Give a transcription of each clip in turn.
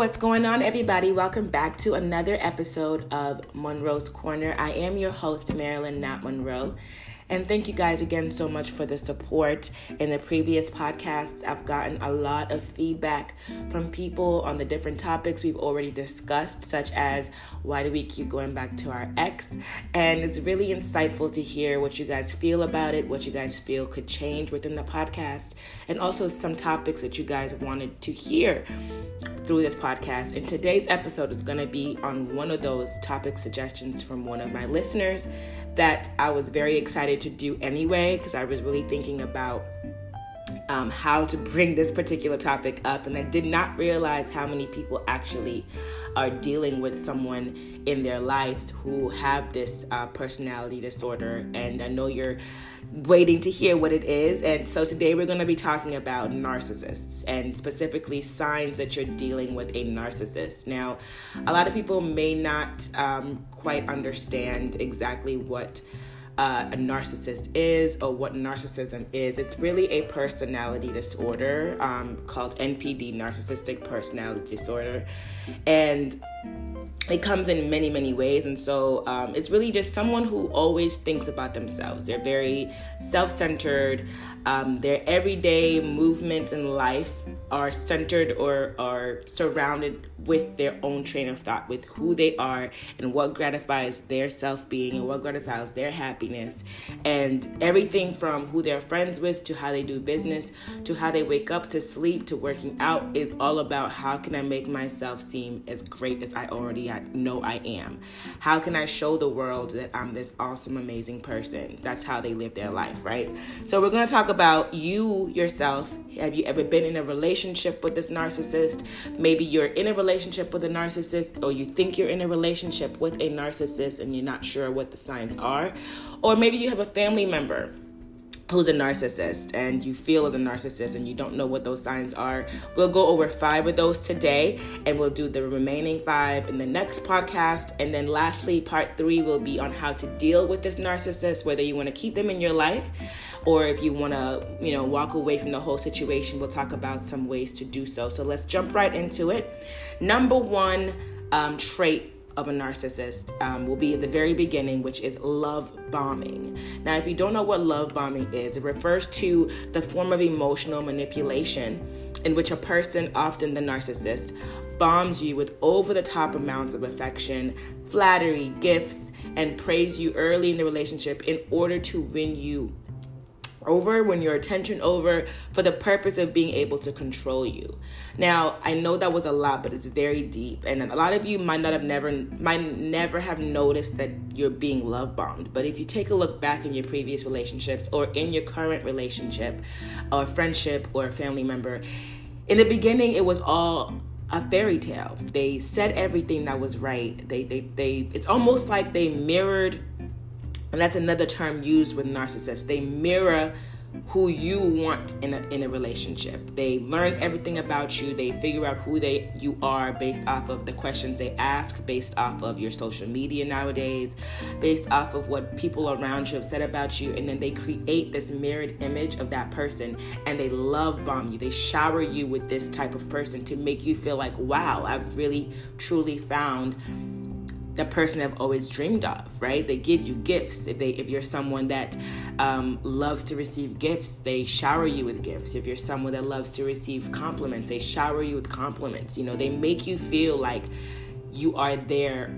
What's going on, everybody? Welcome back to another episode of Monroe's Corner. I am your host, Marilyn Nat Monroe. And thank you guys again so much for the support. In the previous podcasts, I've gotten a lot of feedback from people on the different topics we've already discussed, such as why do we keep going back to our ex? And it's really insightful to hear what you guys feel about it, what you guys feel could change within the podcast, and also some topics that you guys wanted to hear through this podcast. And today's episode is going to be on one of those topic suggestions from one of my listeners that I was very excited to do anyway because I was really thinking about um, how to bring this particular topic up, and I did not realize how many people actually are dealing with someone in their lives who have this uh, personality disorder. And I know you're waiting to hear what it is. And so today we're going to be talking about narcissists and specifically signs that you're dealing with a narcissist. Now, a lot of people may not um, quite understand exactly what. Uh, a narcissist is or what narcissism is. It's really a personality disorder um, called NPD, narcissistic personality disorder. And it comes in many many ways. And so um, it's really just someone who always thinks about themselves. They're very self-centered. Um, their everyday movements in life are centered or are surrounded with their own train of thought, with who they are and what gratifies their self being and what gratifies their happiness. And everything from who they're friends with to how they do business to how they wake up to sleep to working out is all about how can I make myself seem as great as I already know I am? How can I show the world that I'm this awesome, amazing person? That's how they live their life, right? So we're going to talk about you yourself. Have you ever been in a relationship with this narcissist? Maybe you're in a relationship with a narcissist, or you think you're in a relationship with a narcissist and you're not sure what the signs are. Or maybe you have a family member who's a narcissist and you feel as a narcissist and you don't know what those signs are. We'll go over five of those today and we'll do the remaining five in the next podcast. And then lastly, part three will be on how to deal with this narcissist, whether you want to keep them in your life or if you want to, you know, walk away from the whole situation. We'll talk about some ways to do so. So let's jump right into it. Number one um, trait of a narcissist um, will be at the very beginning, which is love bombing. Now, if you don't know what love bombing is, it refers to the form of emotional manipulation in which a person, often the narcissist, bombs you with over the top amounts of affection, flattery, gifts, and praise you early in the relationship in order to win you over, when your attention over for the purpose of being able to control you. Now, I know that was a lot, but it's very deep. And a lot of you might not have never might never have noticed that you're being love bombed. But if you take a look back in your previous relationships or in your current relationship or friendship or a family member, in the beginning it was all a fairy tale. They said everything that was right. They they they it's almost like they mirrored and that's another term used with narcissists. They mirror who you want in a, in a relationship. They learn everything about you. They figure out who they you are based off of the questions they ask, based off of your social media nowadays, based off of what people around you have said about you, and then they create this mirrored image of that person and they love bomb you. They shower you with this type of person to make you feel like, wow, I've really truly found the person I've always dreamed of, right? They give you gifts. If they if you're someone that um, loves to receive gifts, they shower you with gifts. If you're someone that loves to receive compliments, they shower you with compliments. You know, they make you feel like you are their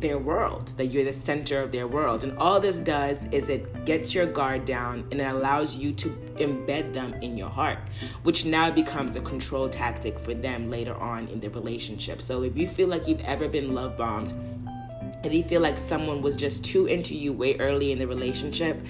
their world, that you're the center of their world. And all this does is it gets your guard down and it allows you to embed them in your heart, which now becomes a control tactic for them later on in the relationship. So if you feel like you've ever been love bombed, if you feel like someone was just too into you way early in the relationship,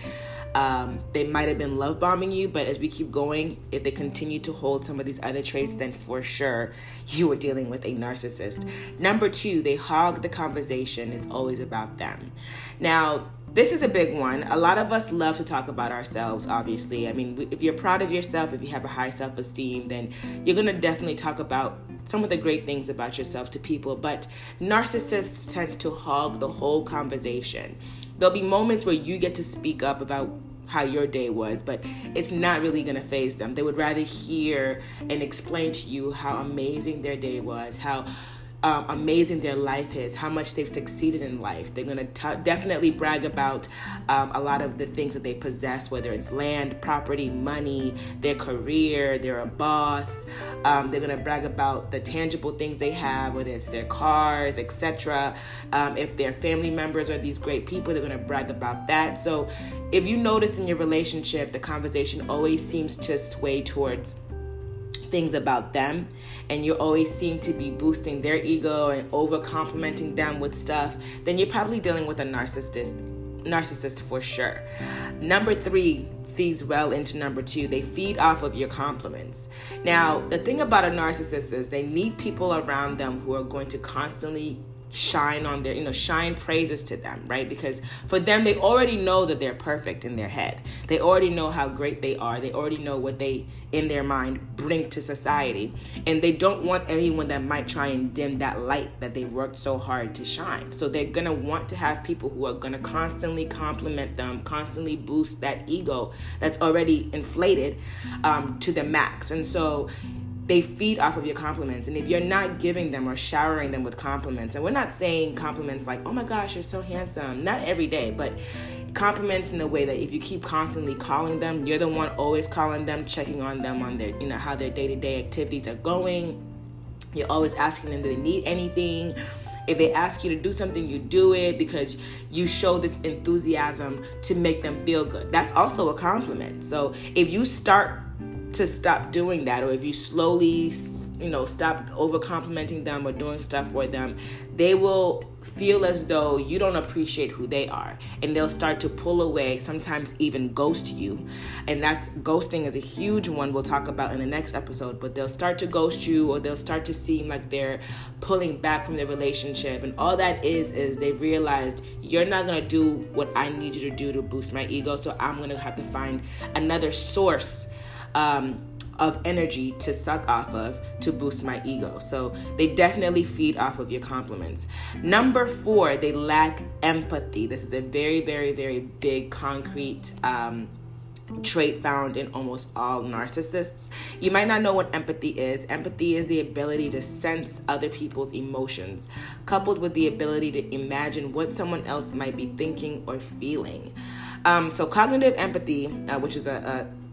um, they might have been love bombing you, but as we keep going, if they continue to hold some of these other traits, then for sure you are dealing with a narcissist. Number two, they hog the conversation. It's always about them. Now, this is a big one. A lot of us love to talk about ourselves, obviously. I mean, if you're proud of yourself, if you have a high self esteem, then you're going to definitely talk about some of the great things about yourself to people. But narcissists tend to hog the whole conversation. There'll be moments where you get to speak up about how your day was, but it's not really going to faze them. They would rather hear and explain to you how amazing their day was, how um, amazing their life is, how much they've succeeded in life. They're going to definitely brag about um, a lot of the things that they possess, whether it's land, property, money, their career, they're a boss. Um, they're going to brag about the tangible things they have, whether it's their cars, etc. Um, if their family members are these great people, they're going to brag about that. So if you notice in your relationship, the conversation always seems to sway towards things about them and you always seem to be boosting their ego and over complimenting them with stuff, then you're probably dealing with a narcissist narcissist for sure. Number 3 feeds well into number 2. They feed off of your compliments. Now, the thing about a narcissist is they need people around them who are going to constantly shine on their you know shine praises to them right? Because for them they already know that they're perfect in their head. They already know how great they are. They already know what they in their mind bring to society. And they don't want anyone that might try and dim that light that they worked so hard to shine. So they're gonna want to have people who are gonna constantly compliment them constantly boost that ego that's already inflated um, to the max. And so they feed off of your compliments. And if you're not giving them or showering them with compliments, and we're not saying compliments like, oh my gosh, you're so handsome, not every day, but compliments in the way that if you keep constantly calling them, you're the one always calling them, checking on them on their, you know, how their day to day activities are going. You're always asking them, do they need anything? If they ask you to do something, you do it because you show this enthusiasm to make them feel good. That's also a compliment. So if you start to stop doing that or if you slowly you know stop over complimenting them or doing stuff for them they will feel as though you don't appreciate who they are and they'll start to pull away sometimes even ghost you. And that's ghosting is a huge one we'll talk about in the next episode but they'll start to ghost you or they'll start to seem like they're pulling back from their relationship. And all that is is they've realized you're not going to do what i need you to do to boost my ego so i'm going to have to find another source um, of energy to suck off of to boost my ego. So they definitely feed off of your compliments. Number four, they lack empathy. This is a very, very, very big, concrete. Um, trait found in almost all narcissists. You might not know what empathy is. Empathy is the ability to sense other people's emotions, coupled with the ability to imagine what someone else might be thinking or feeling. Um, so, cognitive empathy, uh, which is a, a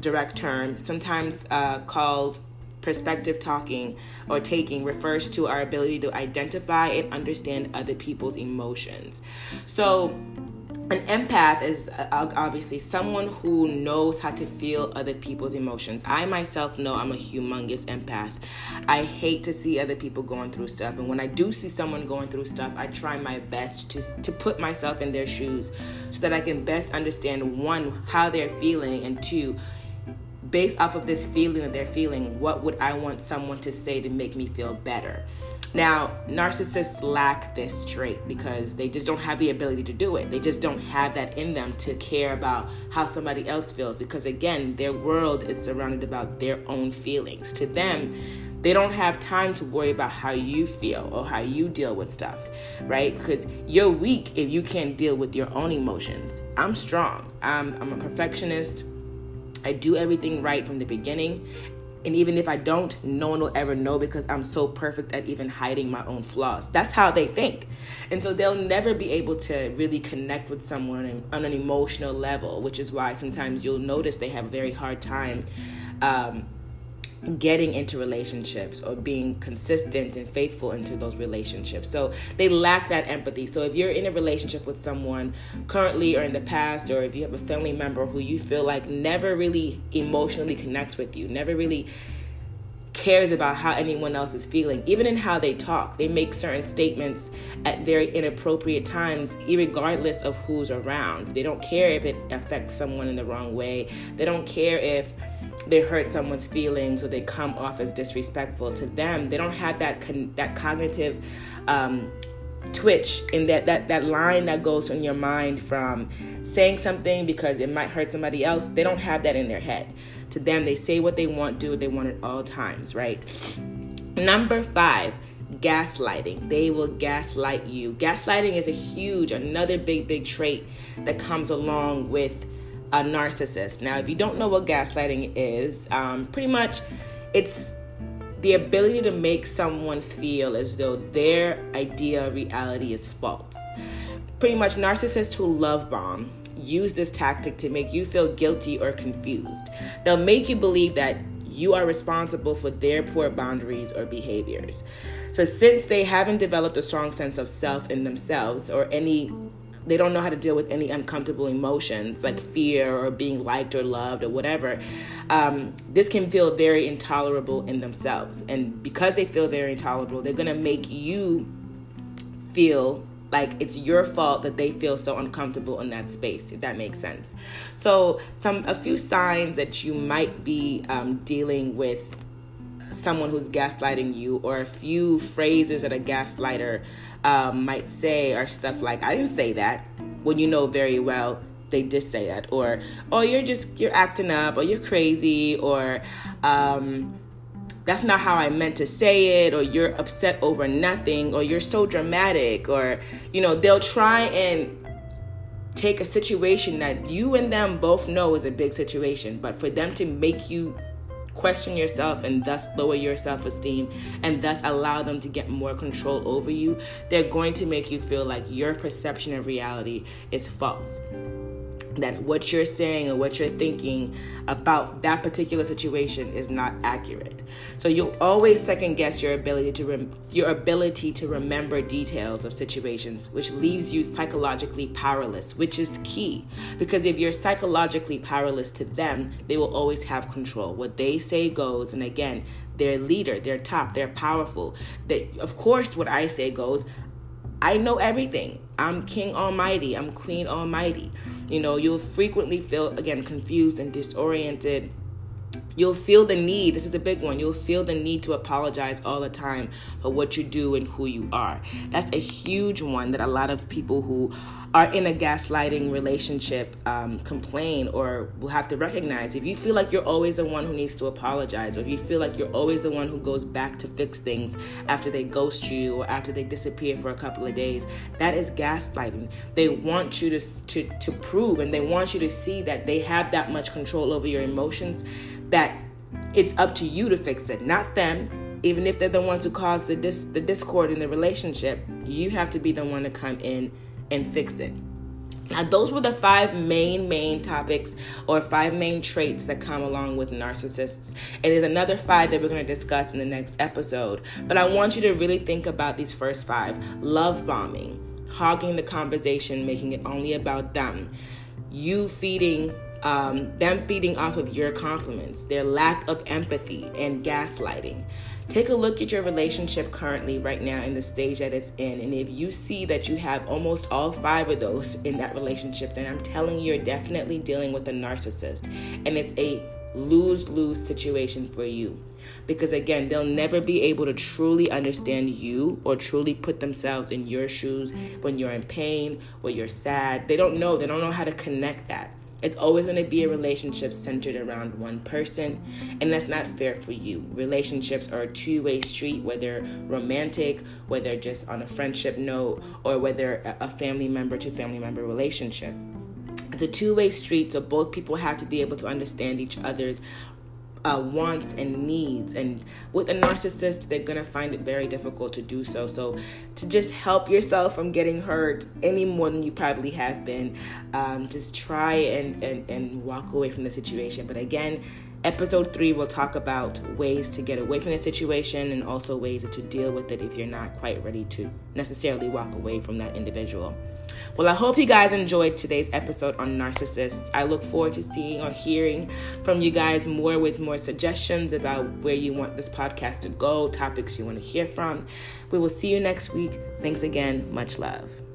direct term, sometimes uh, called perspective talking or taking refers to our ability to identify and understand other people's emotions. So, an empath is uh, obviously someone who knows how to feel other people's emotions. I myself know I'm a humongous empath. I hate to see other people going through stuff, and when I do see someone going through stuff, I try my best to to put myself in their shoes so that I can best understand one how they're feeling and two based off of this feeling that they're feeling, what would I want someone to say to make me feel better? Now, narcissists lack this trait because they just don't have the ability to do it. They just don't have that in them to care about how somebody else feels because, again, their world is surrounded about their own feelings. To them, they don't have time to worry about how you feel or how you deal with stuff, right? Because you're weak if you can't deal with your own emotions. I'm strong. I'm, I'm a perfectionist. I do everything right from the beginning. And even if I don't, no one will ever know because I'm so perfect at even hiding my own flaws. That's how they think. And so they'll never be able to really connect with someone on an emotional level, which is why sometimes you'll notice they have a very hard time um, getting into relationships or being consistent and faithful into those relationships. So they lack that empathy. So if you're in a relationship with someone currently or in the past, or if you have a family member who you feel like never really emotionally connects with you, never really cares about how anyone else is feeling, even in how they talk. They make certain statements at very inappropriate times, regardless of who's around. They don't care if it affects someone in the wrong way. They don't care if they hurt someone's feelings or they come off as disrespectful to them. They don't have that con- that cognitive um, twitch in that, that that line that goes in your mind from saying something because it might hurt somebody else. They don't have that in their head. To them, they say what they want, do what they want at all times. Right. Number five gaslighting. They will gaslight you. Gaslighting is a huge, another big, big trait that comes along with a narcissist. Now, if you don't know what gaslighting is, um, pretty much it's the ability to make someone feel as though their idea of reality is false. Pretty much, narcissists who love bomb use this tactic to make you feel guilty or confused. They'll make you believe that you are responsible for their poor boundaries or behaviors. So, since they haven't developed a strong sense of self in themselves or any they don't know how to deal with any uncomfortable emotions like fear or being liked or loved or whatever. Um, this can feel very intolerable in themselves. And because they feel very intolerable, they're going to make you feel like it's your fault that they feel so uncomfortable in that space if that makes sense so some a few signs that you might be um, dealing with someone who's gaslighting you or a few phrases that a gaslighter um, might say are stuff like i didn't say that when you know very well they did say that. Or oh you're just you're acting up or you're crazy or um, that's not how I meant to say it, or you're upset over nothing, or you're so dramatic, or, you know, they'll try and take a situation that you and them both know is a big situation, but for them to make you question yourself and thus lower your self esteem and thus allow them to get more control over you, they're going to make you feel like your perception of reality is false that what you're saying and what you're thinking about that particular situation is not accurate. So you'll always second guess your ability to rem- your ability to remember details of situations, which leaves you psychologically powerless, which is key because if you're psychologically powerless to them, they will always have control. What they say goes, and again, they're leader, they're top, they're powerful. That of course what I say goes. I know everything. I'm King Almighty. I'm Queen Almighty. You know, you'll frequently feel, again, confused and disoriented. You'll feel the need, this is a big one, you'll feel the need to apologize all the time for what you do and who you are. That's a huge one that a lot of people who are in a gaslighting relationship um, complain or will have to recognize. If you feel like you're always the one who needs to apologize, or if you feel like you're always the one who goes back to fix things after they ghost you or after they disappear for a couple of days, that is gaslighting. They want you to, to, to prove and they want you to see that they have that much control over your emotions that it's up to you to fix it, not them even if they're the ones who cause the dis- the discord in the relationship, you have to be the one to come in and fix it. Now, those were the five main, main topics or five main traits that come along with narcissists. It is another five that we're going to discuss in the next episode. But I want you to really think about these first five love bombing, hogging the conversation, making it only about them, you feeding um, them feeding off of your compliments, their lack of empathy, and gaslighting. Take a look at your relationship currently, right now, in the stage that it's in. And if you see that you have almost all five of those in that relationship, then I'm telling you, you're definitely dealing with a narcissist. And it's a lose lose situation for you. Because again, they'll never be able to truly understand you or truly put themselves in your shoes when you're in pain, when you're sad. They don't know, they don't know how to connect that. It's always going to be a relationship centered around one person, and that's not fair for you. Relationships are a two way street, whether romantic, whether just on a friendship note, or whether a family member to family member relationship. It's a two way street, so both people have to be able to understand each other's uh, wants and needs. And with a narcissist, they're gonna find it very difficult to do so. So, to just help yourself from getting hurt any more than you probably have been, um, just try and, and, and walk away from the situation. But again, episode three will talk about ways to get away from the situation and also ways to deal with it if you're not quite ready to necessarily walk away from that individual. Well, I hope you guys enjoyed today's episode on narcissists. I look forward to seeing or hearing from you guys more with more suggestions about where you want this podcast to go, topics you want to hear from. We will see you next week. Thanks again. Much love.